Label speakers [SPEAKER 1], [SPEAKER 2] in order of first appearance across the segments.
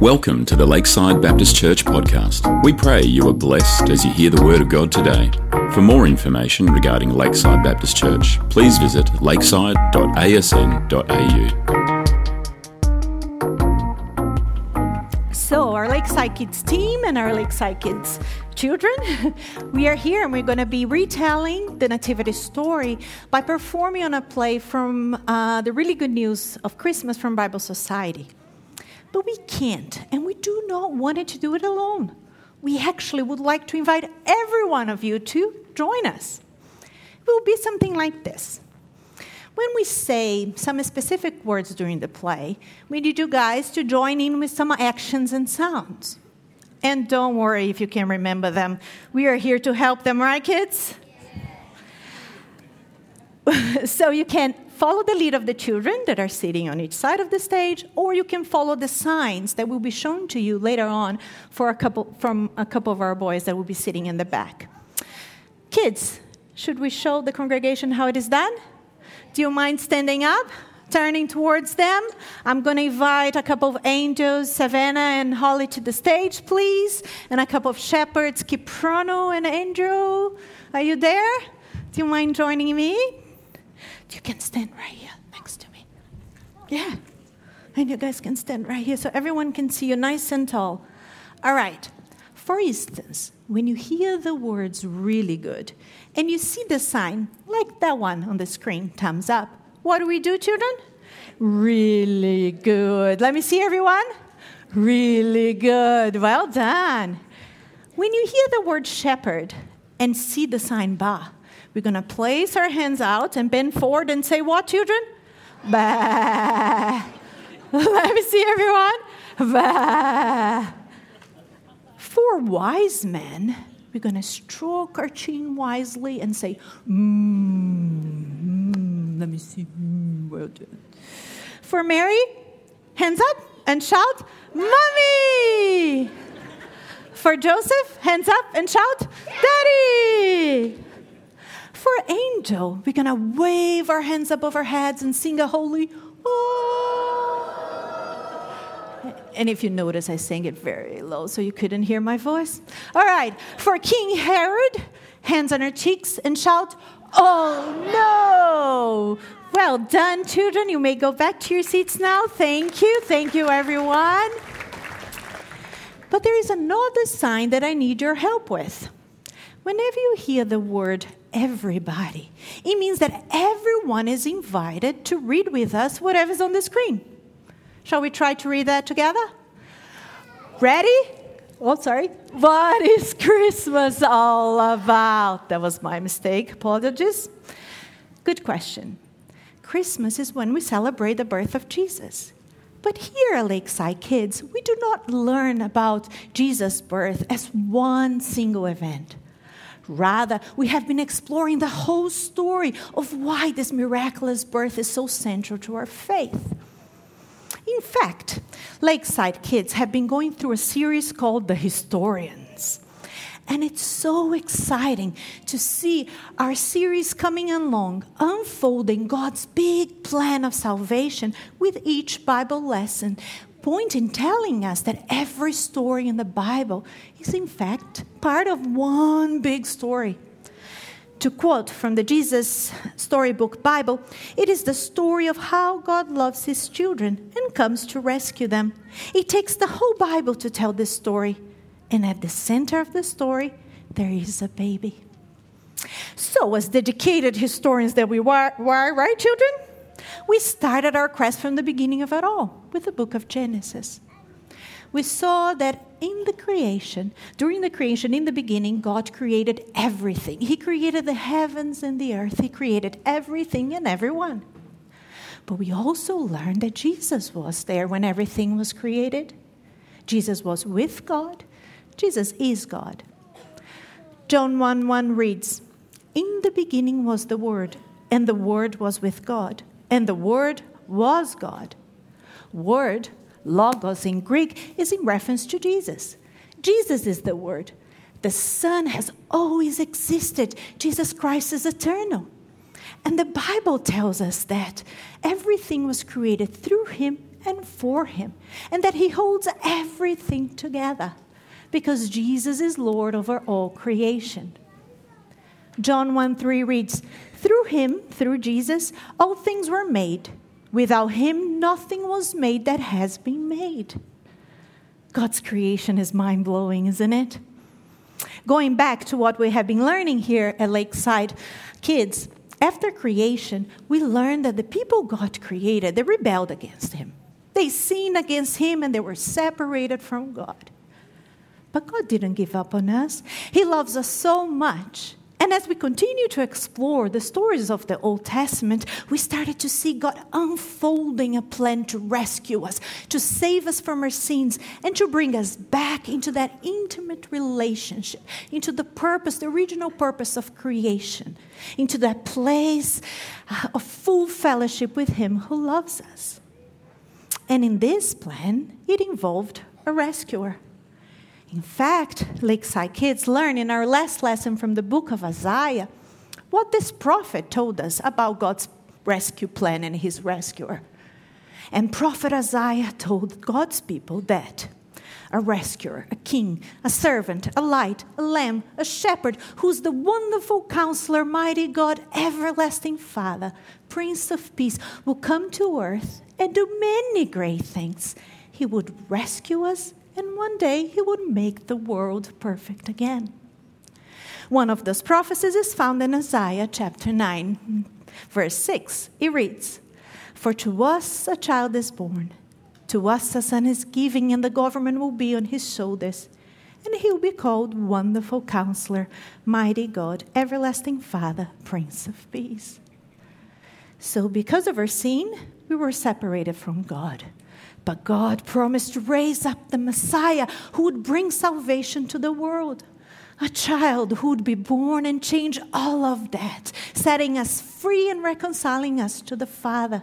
[SPEAKER 1] Welcome to the Lakeside Baptist Church podcast. We pray you are blessed as you hear the Word of God today. For more information regarding Lakeside Baptist Church, please visit lakeside.asn.au.
[SPEAKER 2] So, our Lakeside Kids team and our Lakeside Kids children, we are here and we're going to be retelling the Nativity story by performing on a play from uh, the really good news of Christmas from Bible Society. But we can't, and we do not want to do it alone. We actually would like to invite every one of you to join us. It will be something like this. When we say some specific words during the play, we need you guys to join in with some actions and sounds. And don't worry if you can't remember them. We are here to help them, right, kids? so you can follow the lead of the children that are sitting on each side of the stage, or you can follow the signs that will be shown to you later on for a couple, from a couple of our boys that will be sitting in the back. Kids, should we show the congregation how it is done? Do you mind standing up? Turning towards them, I'm going to invite a couple of angels, Savannah and Holly, to the stage, please, and a couple of shepherds, Kiprono and Andrew. Are you there? Do you mind joining me? You can stand right here next to me. Yeah. And you guys can stand right here so everyone can see you nice and tall. All right. For instance, when you hear the words really good and you see the sign, like that one on the screen, thumbs up, what do we do, children? Really good. Let me see everyone. Really good. Well done. When you hear the word shepherd and see the sign ba, we're going to place our hands out and bend forward and say, What, children? Bah. Let me see everyone. Bah. For wise men, we're going to stroke our chin wisely and say, Mmm. Mm, let me see. Mm, well done. For Mary, hands up and shout, Mommy! For Joseph, hands up and shout, Daddy! For an Angel, we're gonna wave our hands above our heads and sing a holy. And if you notice, I sang it very low so you couldn't hear my voice. All right, for King Herod, hands on our cheeks and shout, Oh no! Well done, children. You may go back to your seats now. Thank you. Thank you, everyone. But there is another sign that I need your help with. Whenever you hear the word everybody. It means that everyone is invited to read with us whatever's on the screen. Shall we try to read that together? Ready? Oh, sorry. What is Christmas all about? That was my mistake. Apologies. Good question. Christmas is when we celebrate the birth of Jesus. But here at Lakeside Kids, we do not learn about Jesus' birth as one single event. Rather, we have been exploring the whole story of why this miraculous birth is so central to our faith. In fact, Lakeside kids have been going through a series called The Historians. And it's so exciting to see our series coming along, unfolding God's big plan of salvation with each Bible lesson, point in telling us that every story in the Bible is, in fact, part of one big story. To quote from the Jesus Storybook Bible, it is the story of how God loves his children and comes to rescue them. It takes the whole Bible to tell this story, and at the center of the story, there is a baby. So, as dedicated historians that we were, were right, children? We started our quest from the beginning of it all with the book of Genesis. We saw that in the creation, during the creation, in the beginning, God created everything. He created the heavens and the earth, He created everything and everyone. But we also learned that Jesus was there when everything was created. Jesus was with God, Jesus is God. John 1 1 reads, In the beginning was the Word, and the Word was with God and the Word was God. Word, logos in Greek, is in reference to Jesus. Jesus is the Word. The Son has always existed. Jesus Christ is eternal. And the Bible tells us that everything was created through Him and for him, and that he holds everything together because Jesus is Lord over all creation. John 1 3 reads, Through him, through Jesus, all things were made. Without him, nothing was made that has been made. God's creation is mind blowing, isn't it? Going back to what we have been learning here at Lakeside Kids, after creation, we learned that the people God created, they rebelled against him. They sinned against him and they were separated from God. But God didn't give up on us. He loves us so much and as we continue to explore the stories of the Old Testament, we started to see God unfolding a plan to rescue us, to save us from our sins, and to bring us back into that intimate relationship, into the purpose, the original purpose of creation, into that place uh, of full fellowship with Him who loves us. And in this plan, it involved a rescuer. In fact, Lakeside Kids learn in our last lesson from the book of Isaiah what this prophet told us about God's rescue plan and his rescuer. And prophet Isaiah told God's people that a rescuer, a king, a servant, a light, a lamb, a shepherd, who's the wonderful counselor, mighty God, everlasting Father, Prince of Peace, will come to earth and do many great things. He would rescue us and one day he would make the world perfect again. One of those prophecies is found in Isaiah chapter 9, verse 6. It reads For to us a child is born, to us a son is given, and the government will be on his shoulders. And he will be called Wonderful Counselor, Mighty God, Everlasting Father, Prince of Peace. So, because of our sin, we were separated from God. But God promised to raise up the Messiah who would bring salvation to the world. A child who would be born and change all of that, setting us free and reconciling us to the Father.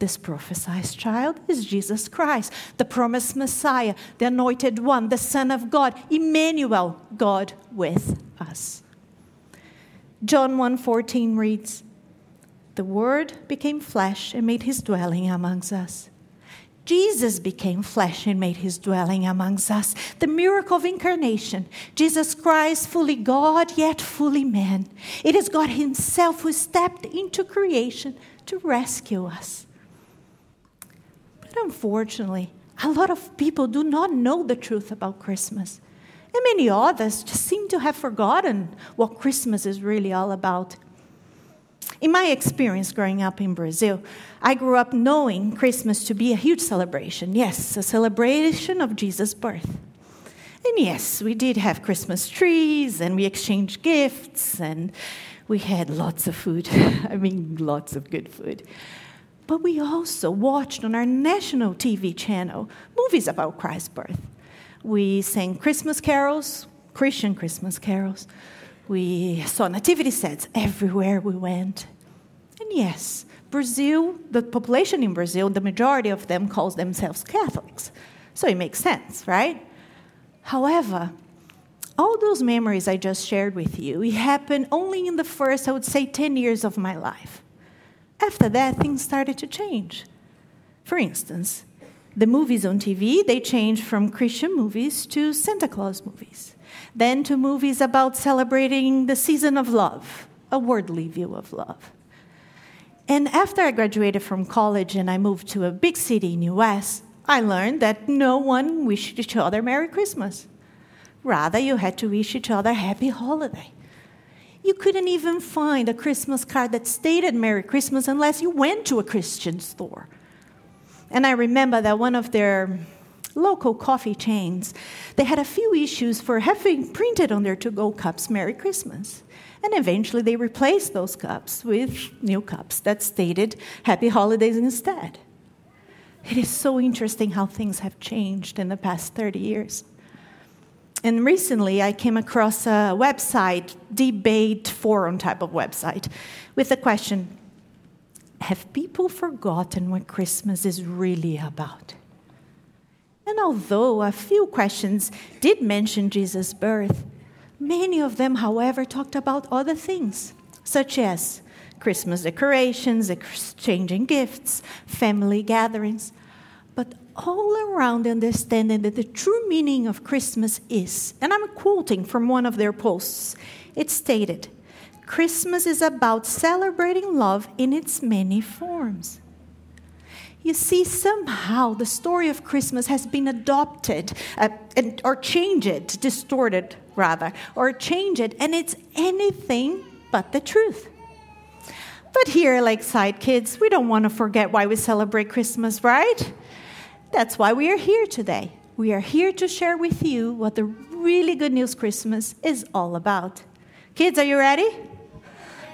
[SPEAKER 2] This prophesied child is Jesus Christ, the promised Messiah, the anointed one, the Son of God, Emmanuel, God with us. John 1:14 reads, "The word became flesh and made his dwelling amongst us." Jesus became flesh and made his dwelling amongst us. The miracle of incarnation. Jesus Christ, fully God, yet fully man. It is God Himself who stepped into creation to rescue us. But unfortunately, a lot of people do not know the truth about Christmas. And many others just seem to have forgotten what Christmas is really all about. In my experience growing up in Brazil, I grew up knowing Christmas to be a huge celebration. Yes, a celebration of Jesus' birth. And yes, we did have Christmas trees and we exchanged gifts and we had lots of food. I mean, lots of good food. But we also watched on our national TV channel movies about Christ's birth. We sang Christmas carols, Christian Christmas carols. We saw nativity sets everywhere we went. And yes, Brazil, the population in Brazil, the majority of them calls themselves Catholics. So it makes sense, right? However, all those memories I just shared with you, it happened only in the first, I would say, 10 years of my life. After that, things started to change. For instance, the movies on TV, they changed from Christian movies to Santa Claus movies, then to movies about celebrating the season of love, a worldly view of love. And after I graduated from college and I moved to a big city in US, I learned that no one wished each other Merry Christmas. Rather, you had to wish each other Happy Holiday. You couldn't even find a Christmas card that stated Merry Christmas unless you went to a Christian store. And I remember that one of their local coffee chains, they had a few issues for having printed on their to-go cups Merry Christmas. And eventually they replaced those cups with new cups that stated Happy Holidays instead. It is so interesting how things have changed in the past 30 years. And recently I came across a website, debate forum type of website, with the question Have people forgotten what Christmas is really about? And although a few questions did mention Jesus' birth, Many of them, however, talked about other things, such as Christmas decorations, exchanging gifts, family gatherings. But all around understanding that the true meaning of Christmas is, and I'm quoting from one of their posts, it stated, Christmas is about celebrating love in its many forms. You see, somehow the story of Christmas has been adopted uh, and, or changed, distorted rather, or changed, and it's anything but the truth. But here, Lakeside kids, we don't want to forget why we celebrate Christmas, right? That's why we are here today. We are here to share with you what the really good news Christmas is all about. Kids, are you ready?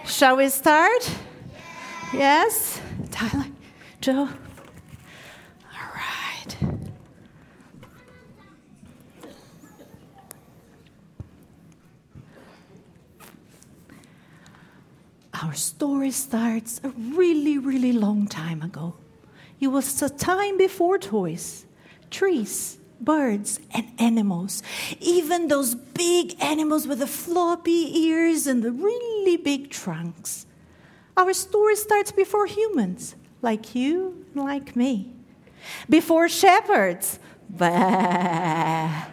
[SPEAKER 2] Shall we start? Yes? Tyler, Joe? All right. Our story starts a really, really long time ago. It was a time before toys, trees, birds, and animals. Even those big animals with the floppy ears and the really big trunks. Our story starts before humans, like you and like me. Before shepherds, bah.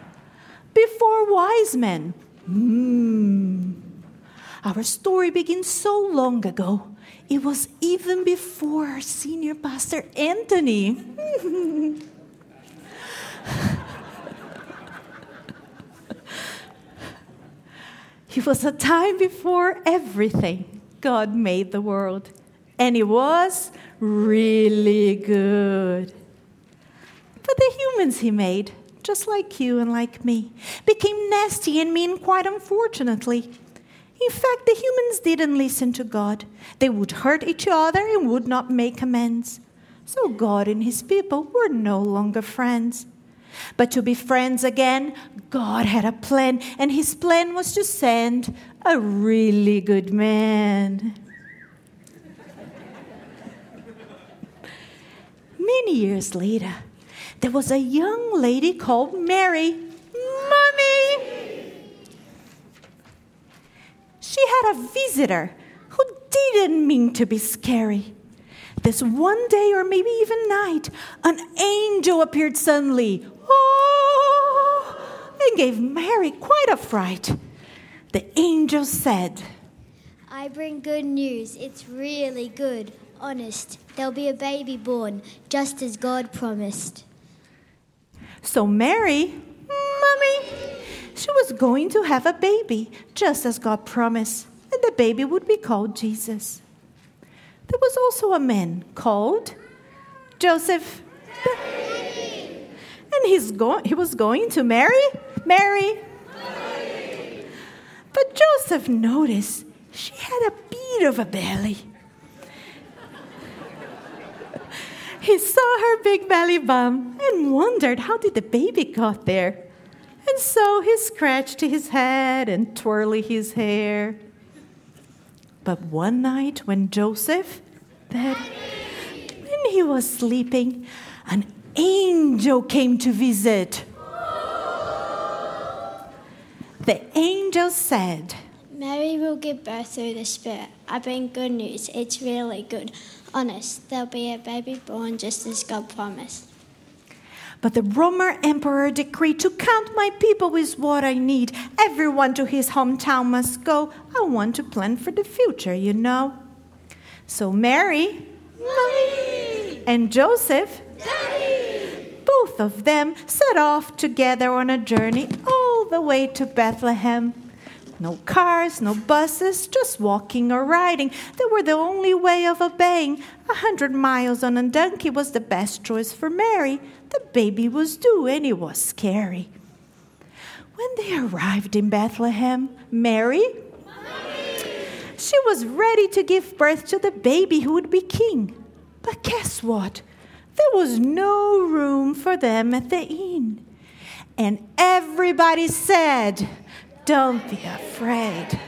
[SPEAKER 2] Before wise men, hmm. Our story begins so long ago it was even before our senior pastor, Anthony. it was a time before everything. God made the world, and it was really good. But the humans he made, just like you and like me, became nasty and mean quite unfortunately. In fact, the humans didn't listen to God. They would hurt each other and would not make amends. So God and his people were no longer friends. But to be friends again, God had a plan, and his plan was to send a really good man. Many years later, there was a young lady called Mary. Mommy! She had a visitor who didn't mean to be scary. This one day, or maybe even night, an angel appeared suddenly oh, and gave Mary quite a fright. The angel said,
[SPEAKER 3] I bring good news. It's really good. Honest. There'll be a baby born, just as God promised.
[SPEAKER 2] So Mary, she was going to have a baby, just as God promised, and the baby would be called Jesus. There was also a man called Joseph. And he's go- he was going to marry Mary. But Joseph noticed she had a bit of a belly. he saw her big belly bump and wondered how did the baby got there. And so he scratched his head and twirled his hair. But one night when Joseph, that when he was sleeping, an angel came to visit. The angel said,
[SPEAKER 3] Mary will give birth through the Spirit. I bring good news. It's really good. Honest, there'll be a baby born just as God promised.
[SPEAKER 2] But the Roman emperor decreed to count my people is what I need. Everyone to his hometown must go. I want to plan for the future, you know. So Mary
[SPEAKER 3] Mommy.
[SPEAKER 2] and Joseph,
[SPEAKER 3] Daddy.
[SPEAKER 2] both of them set off together on a journey all the way to Bethlehem. No cars, no buses, just walking or riding. They were the only way of obeying. A hundred miles on a donkey was the best choice for Mary. The baby was due and it was scary. When they arrived in Bethlehem, Mary, she was ready to give birth to the baby who would be king. But guess what? There was no room for them at the inn. And everybody said, Don't be afraid.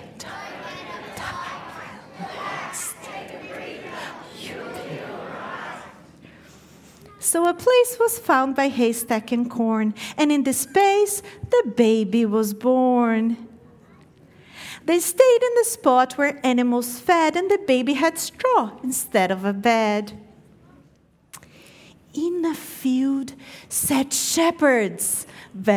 [SPEAKER 2] So a place was found by haystack and corn, and in the space the baby was born. They stayed in the spot where animals fed, and the baby had straw instead of a bed. in a field sat shepherds. Bah.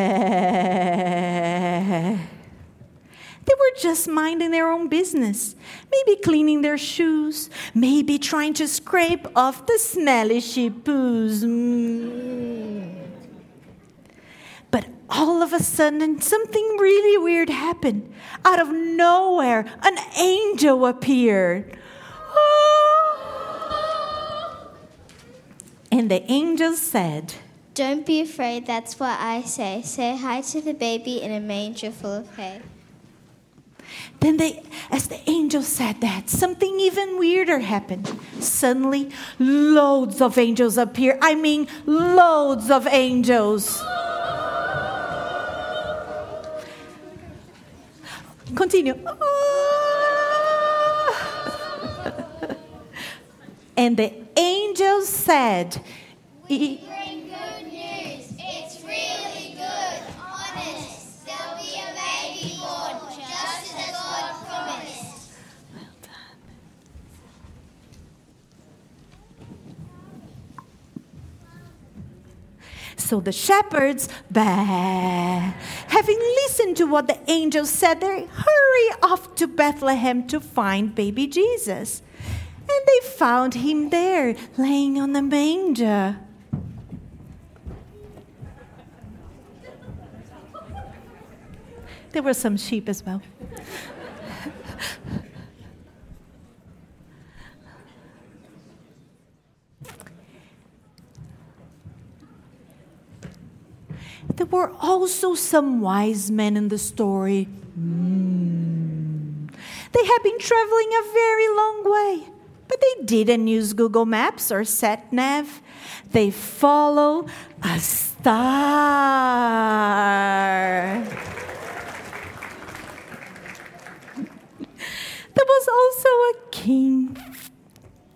[SPEAKER 2] They were just minding their own business, maybe cleaning their shoes, maybe trying to scrape off the smelly sheep poos. Mm. But all of a sudden, something really weird happened. Out of nowhere, an angel appeared. And the angel said,
[SPEAKER 3] Don't be afraid, that's what I say. Say hi to the baby in a manger full of hay.
[SPEAKER 2] Then they, as the angel said that, something even weirder happened. Suddenly, loads of angels appear. I mean, loads of angels. Continue. and the angel said, So the shepherds, bah, having listened to what the angel said, they hurry off to Bethlehem to find baby Jesus. And they found him there, laying on the manger. There were some sheep as well. Were also some wise men in the story. Mm. They had been traveling a very long way, but they didn't use Google Maps or sat nav. They follow a star. There was also a king.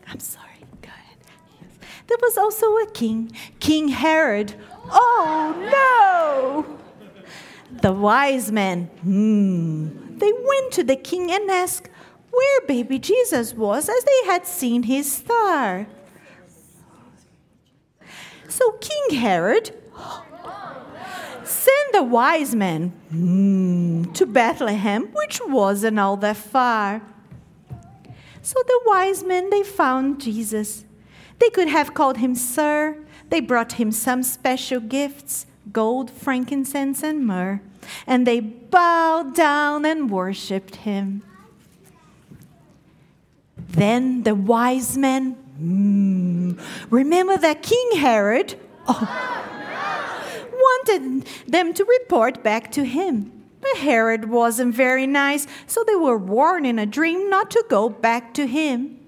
[SPEAKER 2] I'm sorry, go ahead. Yes. There was also a king, King Herod. Oh no! The wise men, hmm, they went to the king and asked where baby Jesus was as they had seen his star. So King Herod sent the wise men hmm, to Bethlehem, which wasn't all that far. So the wise men they found Jesus. They could have called him sir. They brought him some special gifts, gold, frankincense, and myrrh, and they bowed down and worshipped him. Then the wise men, hmm, remember that King Herod oh, wanted them to report back to him. But Herod wasn't very nice, so they were warned in a dream not to go back to him.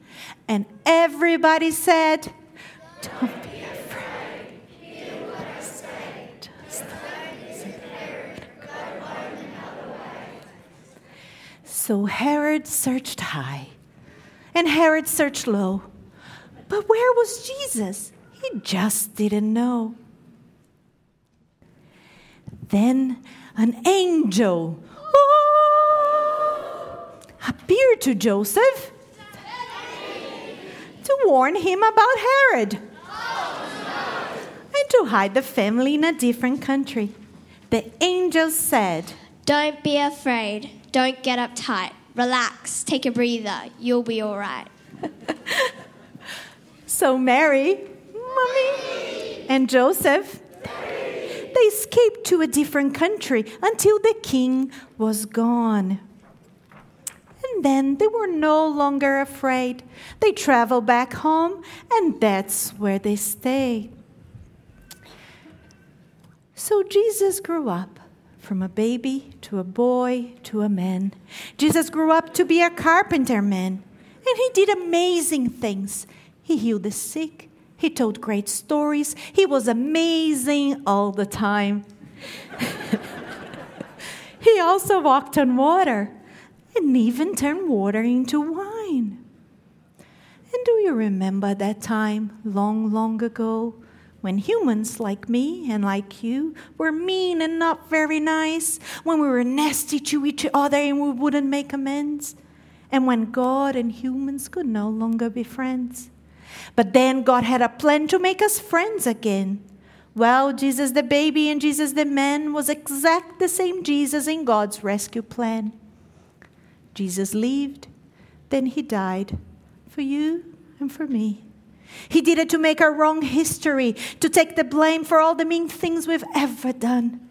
[SPEAKER 2] And everybody said, Don't be afraid. Just So Herod searched high, and Herod searched low. But where was Jesus? He just didn't know. Then an angel oh, appeared to Joseph to warn him about Herod and to hide the family in a different country. The angel said,
[SPEAKER 3] Don't be afraid. Don't get uptight. Relax. Take a breather. You'll be all right.
[SPEAKER 2] So Mary, mommy, and Joseph, they escaped to a different country until the king was gone. And then they were no longer afraid. They traveled back home, and that's where they stayed. So Jesus grew up from a baby to a boy to a man. Jesus grew up to be a carpenter man, and he did amazing things. He healed the sick, he told great stories, he was amazing all the time. he also walked on water and even turned water into wine. And do you remember that time long, long ago when humans like me and like you were mean and not very nice, when we were nasty to each other and we wouldn't make amends, and when God and humans could no longer be friends? But then God had a plan to make us friends again. Well, Jesus the baby and Jesus the man was exact the same Jesus in God's rescue plan. Jesus lived, then he died for you and for me. He did it to make our wrong history, to take the blame for all the mean things we've ever done.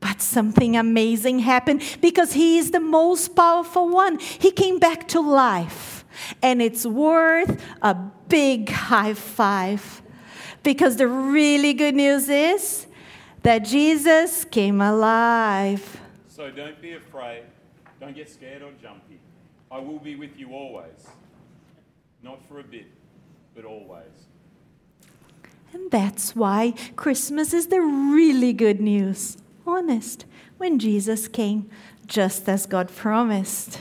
[SPEAKER 2] But something amazing happened because he is the most powerful one. He came back to life, and it's worth a big high five. Because the really good news is that Jesus came alive.
[SPEAKER 1] So don't be afraid. Don't get scared or jumpy. I will be with you always. Not for a bit, but always.
[SPEAKER 2] And that's why Christmas is the really good news. Honest, when Jesus came, just as God promised.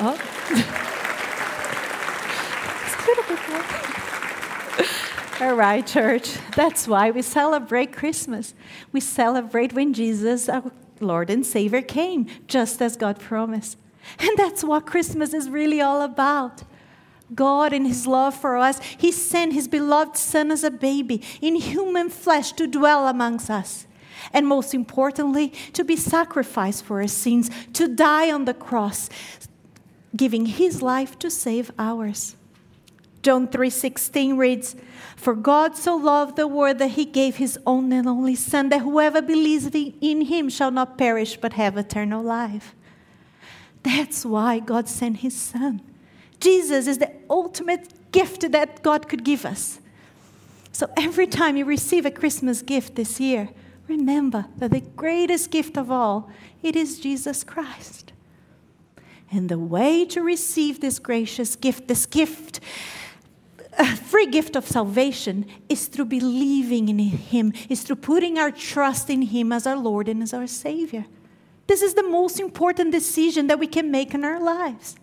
[SPEAKER 2] Oh. All right, church. That's why we celebrate Christmas. We celebrate when Jesus, our Lord and Savior, came, just as God promised. And that's what Christmas is really all about. God, in His love for us, He sent His beloved Son as a baby in human flesh to dwell amongst us. And most importantly, to be sacrificed for our sins, to die on the cross, giving His life to save ours. John 3:16 reads, "For God so loved the world that he gave his own and only son that whoever believes in him shall not perish but have eternal life." That's why God sent his son. Jesus is the ultimate gift that God could give us. So every time you receive a Christmas gift this year, remember that the greatest gift of all, it is Jesus Christ. And the way to receive this gracious gift, this gift a free gift of salvation is through believing in Him, is through putting our trust in Him as our Lord and as our Savior. This is the most important decision that we can make in our lives.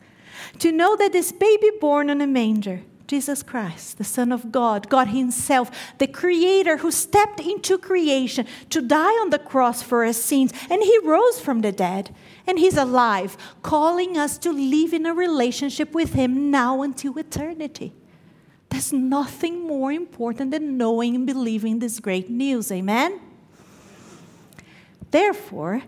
[SPEAKER 2] To know that this baby born in a manger, Jesus Christ, the Son of God, God Himself, the Creator who stepped into creation to die on the cross for our sins, and He rose from the dead, and He's alive, calling us to live in a relationship with Him now until eternity. There's nothing more important than knowing and believing this great news. Amen? Therefore,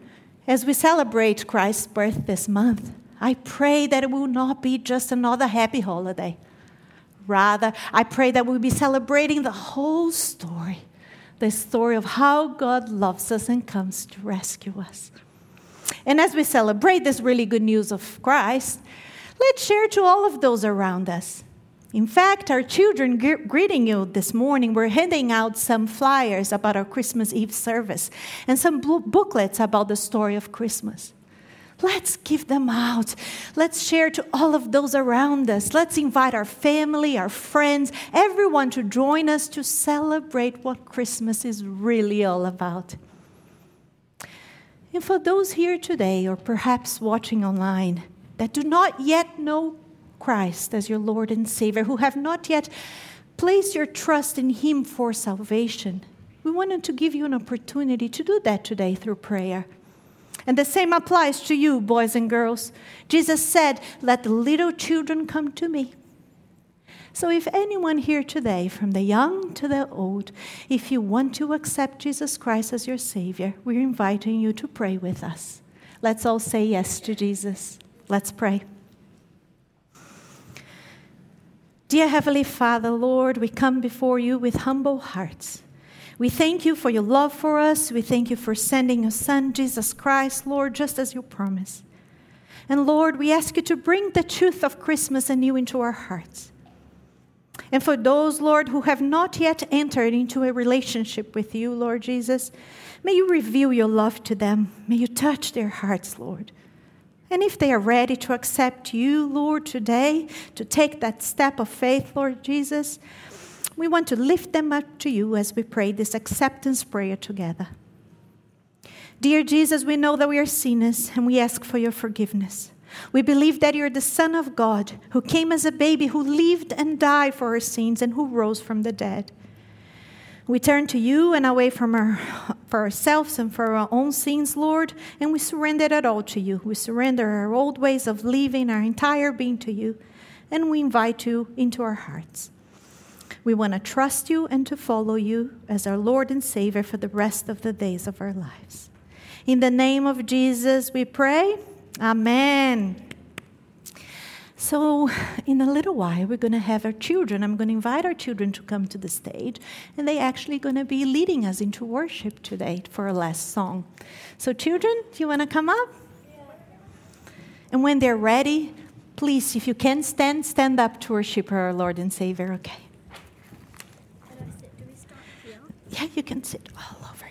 [SPEAKER 2] as we celebrate Christ's birth this month, I pray that it will not be just another happy holiday. Rather, I pray that we'll be celebrating the whole story the story of how God loves us and comes to rescue us. And as we celebrate this really good news of Christ, let's share to all of those around us. In fact, our children greeting you this morning, we're handing out some flyers about our Christmas Eve service and some booklets about the story of Christmas. Let's give them out. Let's share to all of those around us. Let's invite our family, our friends, everyone to join us to celebrate what Christmas is really all about. And for those here today, or perhaps watching online, that do not yet know Christ as your Lord and Savior, who have not yet placed your trust in Him for salvation, we wanted to give you an opportunity to do that today through prayer. And the same applies to you, boys and girls. Jesus said, Let the little children come to me. So, if anyone here today, from the young to the old, if you want to accept Jesus Christ as your Savior, we're inviting you to pray with us. Let's all say yes to Jesus. Let's pray. Dear Heavenly Father, Lord, we come before you with humble hearts. We thank you for your love for us. We thank you for sending your Son, Jesus Christ, Lord, just as you promised. And Lord, we ask you to bring the truth of Christmas anew into our hearts. And for those, Lord, who have not yet entered into a relationship with you, Lord Jesus, may you reveal your love to them. May you touch their hearts, Lord. And if they are ready to accept you, Lord, today, to take that step of faith, Lord Jesus, we want to lift them up to you as we pray this acceptance prayer together. Dear Jesus, we know that we are sinners and we ask for your forgiveness. We believe that you're the Son of God who came as a baby, who lived and died for our sins, and who rose from the dead. We turn to you and away from our, for ourselves and for our own sins, Lord, and we surrender it all to you. We surrender our old ways of living, our entire being to you, and we invite you into our hearts. We want to trust you and to follow you as our Lord and Savior for the rest of the days of our lives. In the name of Jesus, we pray. Amen. So, in a little while, we're going to have our children. I'm going to invite our children to come to the stage, and they're actually going to be leading us into worship today for our last song. So, children, do you want to come up? And when they're ready, please, if you can stand, stand up to worship our Lord and Savior, okay? Yeah, you can sit all over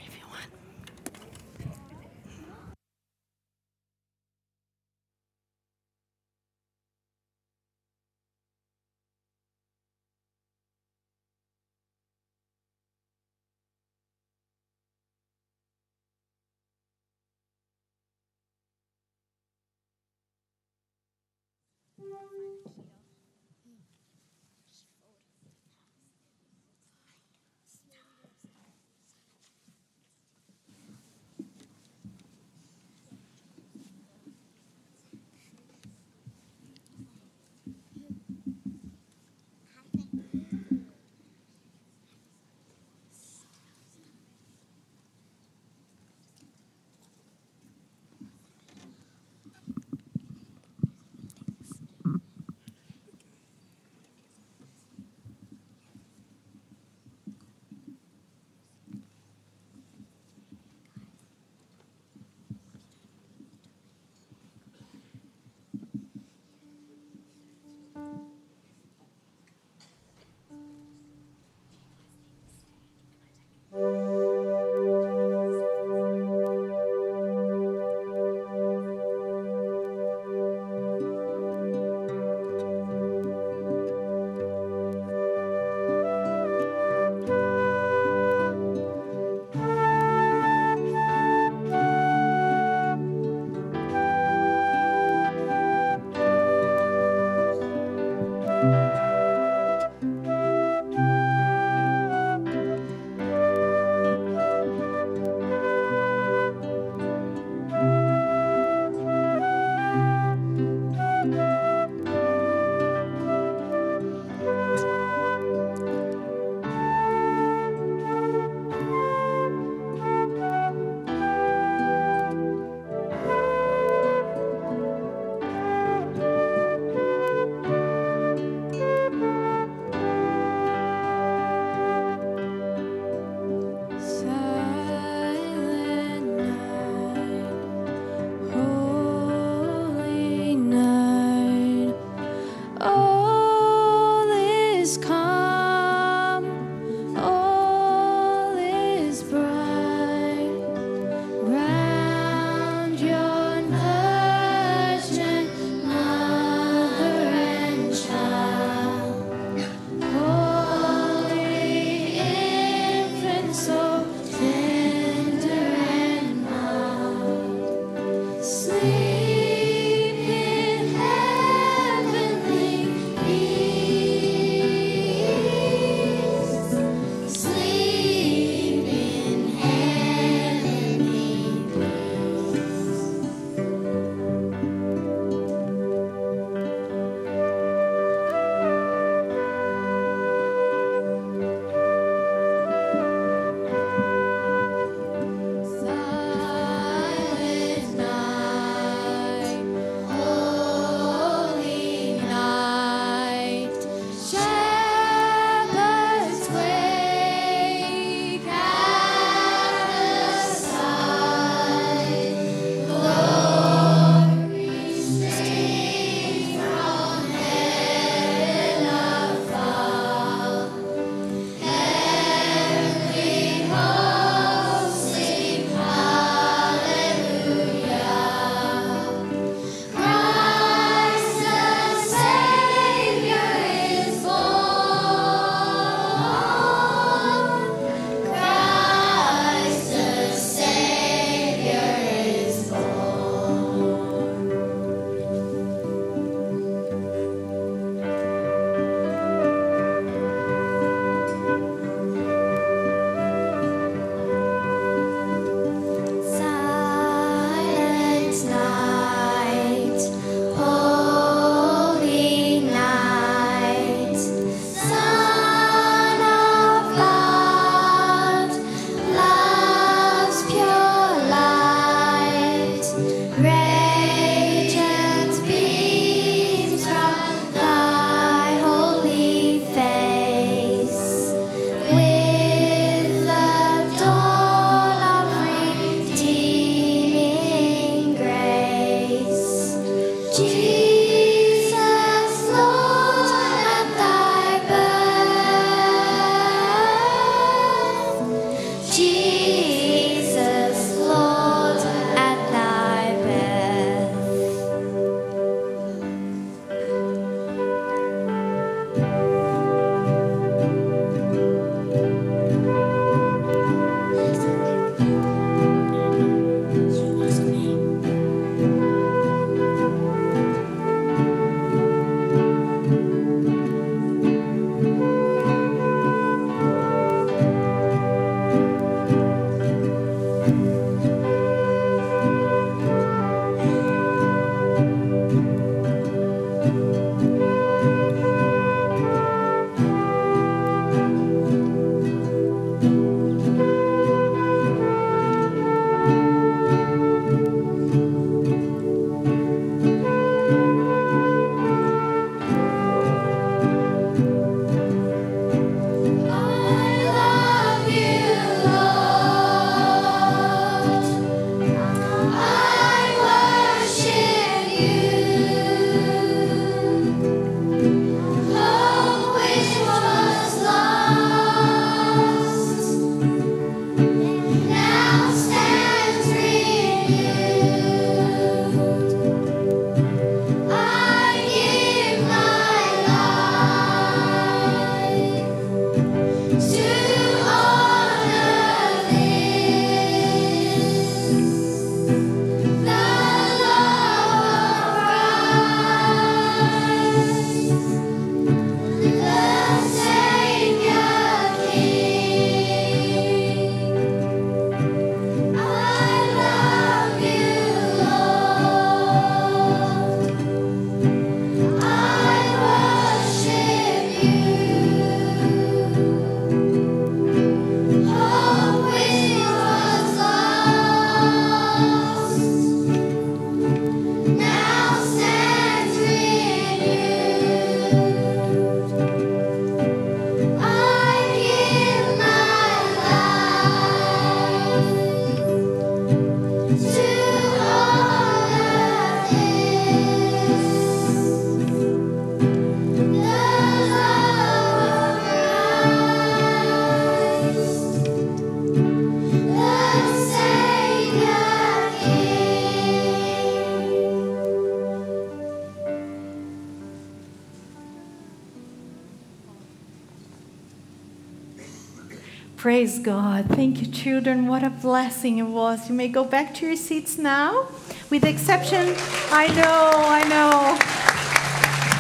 [SPEAKER 2] Praise God. Thank you, children. What a blessing it was. You may go back to your seats now. With the exception, I know, I know.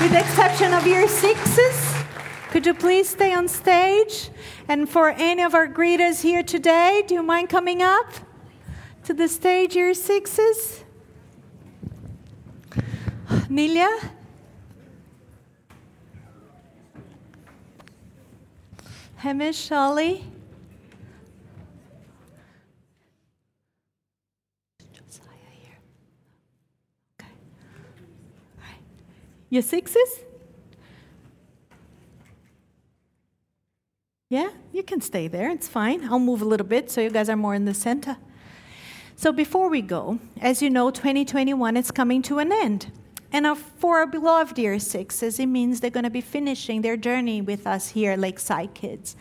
[SPEAKER 2] With the exception of your sixes, could you please stay on stage? And for any of our greeters here today, do you mind coming up to the stage, your sixes? Nilia? Hamish, Ollie? Josiah here. Okay. All right. Your sixes? Yeah, you can stay there. It's fine. I'll move a little bit so you guys are more in the center. So before we go, as you know, 2021 is coming to an end. And for our beloved year sixes, it means they're going to be finishing their journey with us here, Lakeside Kids.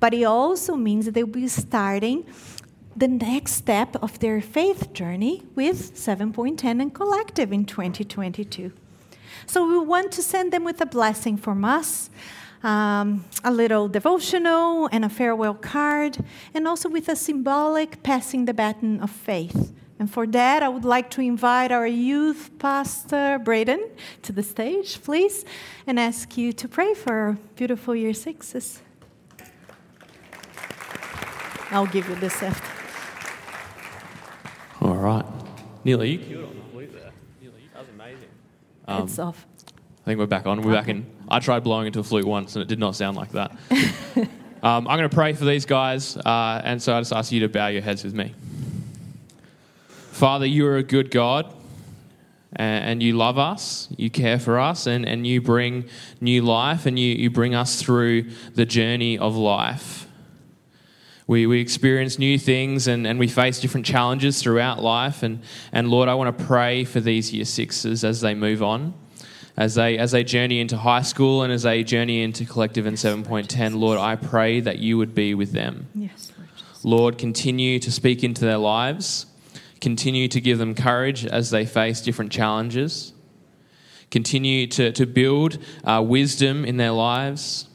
[SPEAKER 2] But it also means that they'll be starting the next step of their faith journey with 7.10 and Collective in 2022. So we want to send them with a blessing from us, um, a little devotional and a farewell card, and also with a symbolic passing the baton of faith. And for that, I would like to invite our youth pastor, Braden, to the stage, please, and ask you to pray for our beautiful year sixes. I'll give you this after.
[SPEAKER 4] All right. Neil, you killed on the flute there? Neil, that was amazing. Um,
[SPEAKER 2] it's off.
[SPEAKER 4] I think we're back on. We're back in. I tried blowing into a flute once and it did not sound like that. um, I'm going to pray for these guys, uh, and so I just ask you to bow your heads with me. Father, you are a good God, and you love us, you care for us, and, and you bring new life, and you, you bring us through the journey of life. We, we experience new things and, and we face different challenges throughout life. And, and Lord, I want to pray for these year sixes as they move on, as they, as they journey into high school and as they journey into collective and 7.10. Lord, I pray that you would be with them.
[SPEAKER 2] Yes, Lord
[SPEAKER 4] continue to speak into their lives, continue to give them courage as they face different challenges, continue to, to build uh, wisdom in their lives,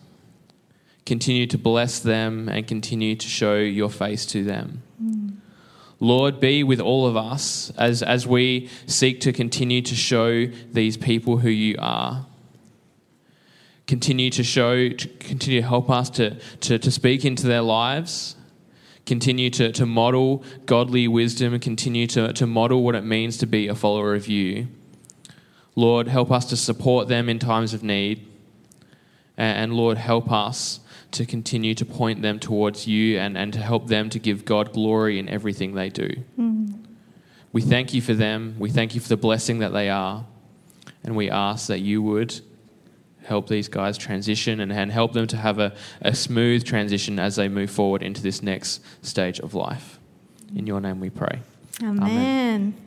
[SPEAKER 4] continue to bless them, and continue to show your face to them. Mm. Lord, be with all of us as, as we seek to continue to show these people who you are. Continue to show, to continue to help us to, to, to speak into their lives continue to, to model godly wisdom and continue to, to model what it means to be a follower of you. Lord, help us to support them in times of need. And, and Lord, help us to continue to point them towards you and, and to help them to give God glory in everything they do. Hmm. We thank you for them. We thank you for the blessing that they are. And we ask that you would help these guys transition and, and help them to have a, a smooth transition as they move forward into this next stage of life. In your name we pray.
[SPEAKER 2] Amen.
[SPEAKER 4] Amen.